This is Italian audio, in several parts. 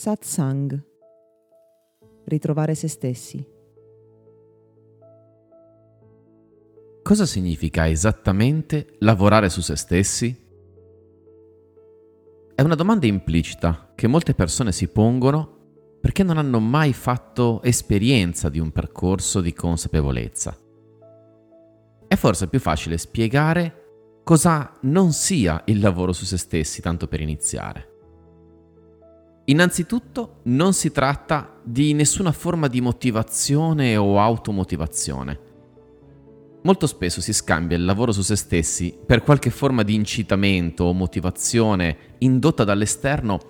Satsang. Ritrovare se stessi. Cosa significa esattamente lavorare su se stessi? È una domanda implicita che molte persone si pongono perché non hanno mai fatto esperienza di un percorso di consapevolezza. È forse più facile spiegare cosa non sia il lavoro su se stessi, tanto per iniziare. Innanzitutto non si tratta di nessuna forma di motivazione o automotivazione. Molto spesso si scambia il lavoro su se stessi per qualche forma di incitamento o motivazione indotta dall'esterno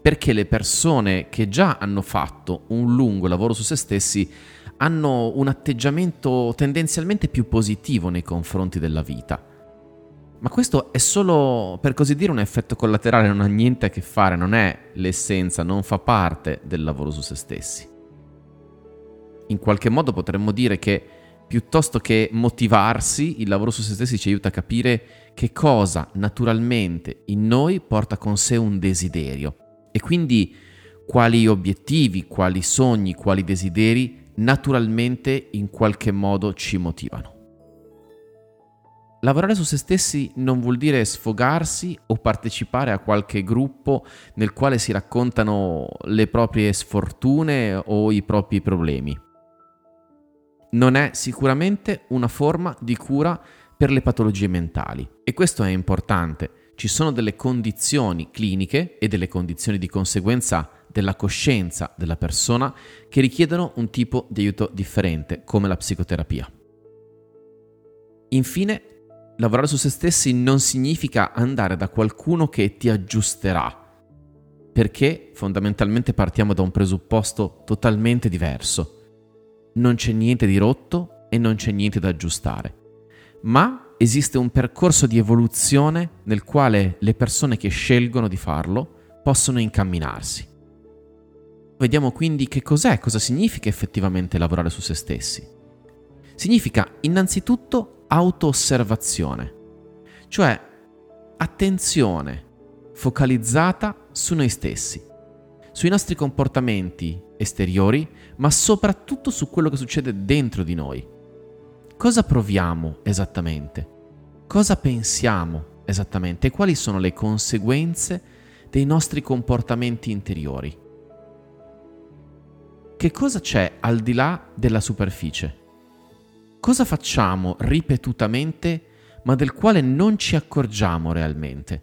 perché le persone che già hanno fatto un lungo lavoro su se stessi hanno un atteggiamento tendenzialmente più positivo nei confronti della vita. Ma questo è solo, per così dire, un effetto collaterale, non ha niente a che fare, non è l'essenza, non fa parte del lavoro su se stessi. In qualche modo potremmo dire che piuttosto che motivarsi, il lavoro su se stessi ci aiuta a capire che cosa naturalmente in noi porta con sé un desiderio e quindi quali obiettivi, quali sogni, quali desideri naturalmente in qualche modo ci motivano. Lavorare su se stessi non vuol dire sfogarsi o partecipare a qualche gruppo nel quale si raccontano le proprie sfortune o i propri problemi. Non è sicuramente una forma di cura per le patologie mentali e questo è importante ci sono delle condizioni cliniche e delle condizioni di conseguenza della coscienza della persona che richiedono un tipo di aiuto differente, come la psicoterapia. Infine, lavorare su se stessi non significa andare da qualcuno che ti aggiusterà, perché fondamentalmente partiamo da un presupposto totalmente diverso. Non c'è niente di rotto e non c'è niente da aggiustare, ma esiste un percorso di evoluzione nel quale le persone che scelgono di farlo possono incamminarsi. Vediamo quindi che cos'è, cosa significa effettivamente lavorare su se stessi. Significa innanzitutto auto-osservazione, cioè attenzione focalizzata su noi stessi, sui nostri comportamenti esteriori, ma soprattutto su quello che succede dentro di noi cosa proviamo esattamente? Cosa pensiamo esattamente? Quali sono le conseguenze dei nostri comportamenti interiori? Che cosa c'è al di là della superficie? Cosa facciamo ripetutamente ma del quale non ci accorgiamo realmente?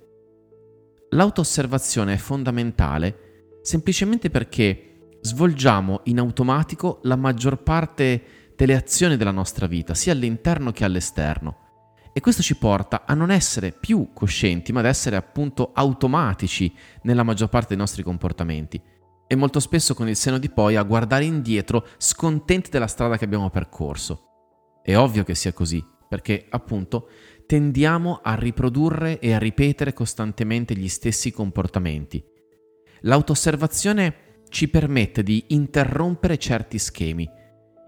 L'autosservazione è fondamentale semplicemente perché svolgiamo in automatico la maggior parte delle azioni della nostra vita, sia all'interno che all'esterno. E questo ci porta a non essere più coscienti, ma ad essere appunto automatici nella maggior parte dei nostri comportamenti. E molto spesso con il seno di poi a guardare indietro scontenti della strada che abbiamo percorso. È ovvio che sia così, perché appunto tendiamo a riprodurre e a ripetere costantemente gli stessi comportamenti. L'autosservazione ci permette di interrompere certi schemi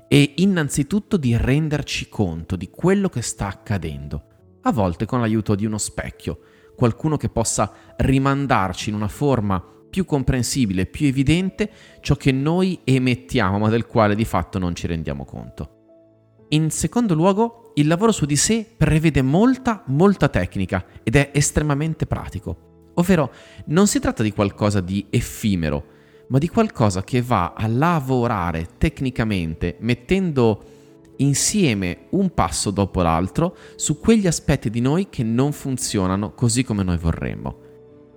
e innanzitutto di renderci conto di quello che sta accadendo, a volte con l'aiuto di uno specchio, qualcuno che possa rimandarci in una forma più comprensibile, più evidente ciò che noi emettiamo ma del quale di fatto non ci rendiamo conto. In secondo luogo, il lavoro su di sé prevede molta, molta tecnica ed è estremamente pratico. Ovvero, non si tratta di qualcosa di effimero, ma di qualcosa che va a lavorare tecnicamente mettendo insieme un passo dopo l'altro su quegli aspetti di noi che non funzionano così come noi vorremmo.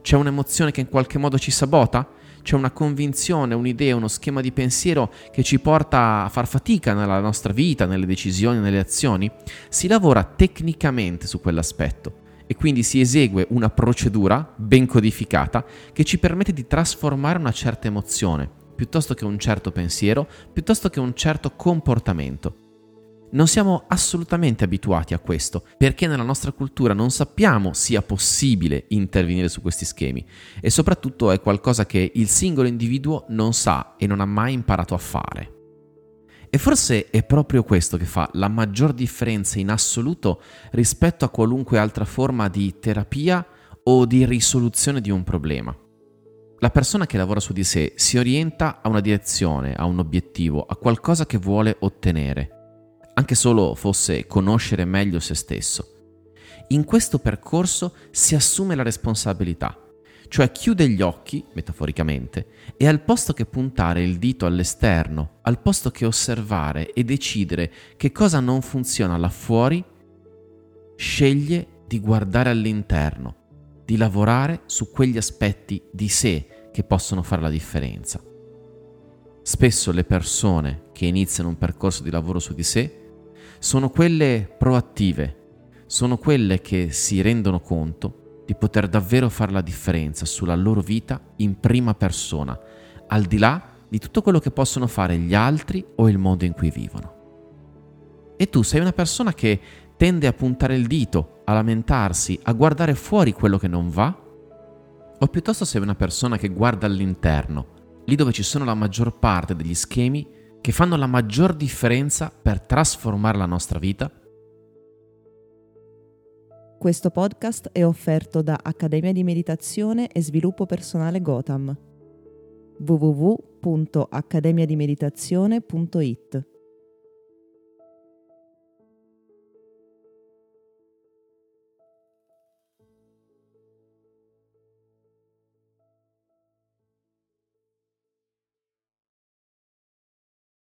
C'è un'emozione che in qualche modo ci sabota? C'è una convinzione, un'idea, uno schema di pensiero che ci porta a far fatica nella nostra vita, nelle decisioni, nelle azioni? Si lavora tecnicamente su quell'aspetto e quindi si esegue una procedura ben codificata che ci permette di trasformare una certa emozione, piuttosto che un certo pensiero, piuttosto che un certo comportamento. Non siamo assolutamente abituati a questo, perché nella nostra cultura non sappiamo sia possibile intervenire su questi schemi e soprattutto è qualcosa che il singolo individuo non sa e non ha mai imparato a fare. E forse è proprio questo che fa la maggior differenza in assoluto rispetto a qualunque altra forma di terapia o di risoluzione di un problema. La persona che lavora su di sé si orienta a una direzione, a un obiettivo, a qualcosa che vuole ottenere, anche solo fosse conoscere meglio se stesso. In questo percorso si assume la responsabilità, cioè chiude gli occhi, metaforicamente, e al posto che puntare il dito all'esterno, al posto che osservare e decidere che cosa non funziona là fuori, sceglie di guardare all'interno, di lavorare su quegli aspetti di sé che possono fare la differenza. Spesso le persone che iniziano un percorso di lavoro su di sé sono quelle proattive, sono quelle che si rendono conto di poter davvero fare la differenza sulla loro vita in prima persona, al di là di tutto quello che possono fare gli altri o il mondo in cui vivono. E tu sei una persona che tende a puntare il dito, a lamentarsi, a guardare fuori quello che non va? O piuttosto sei una persona che guarda all'interno, lì dove ci sono la maggior parte degli schemi che fanno la maggior differenza per trasformare la nostra vita? Questo podcast è offerto da Accademia di Meditazione e Sviluppo Personale Gotham www.accademiadimeditazione.it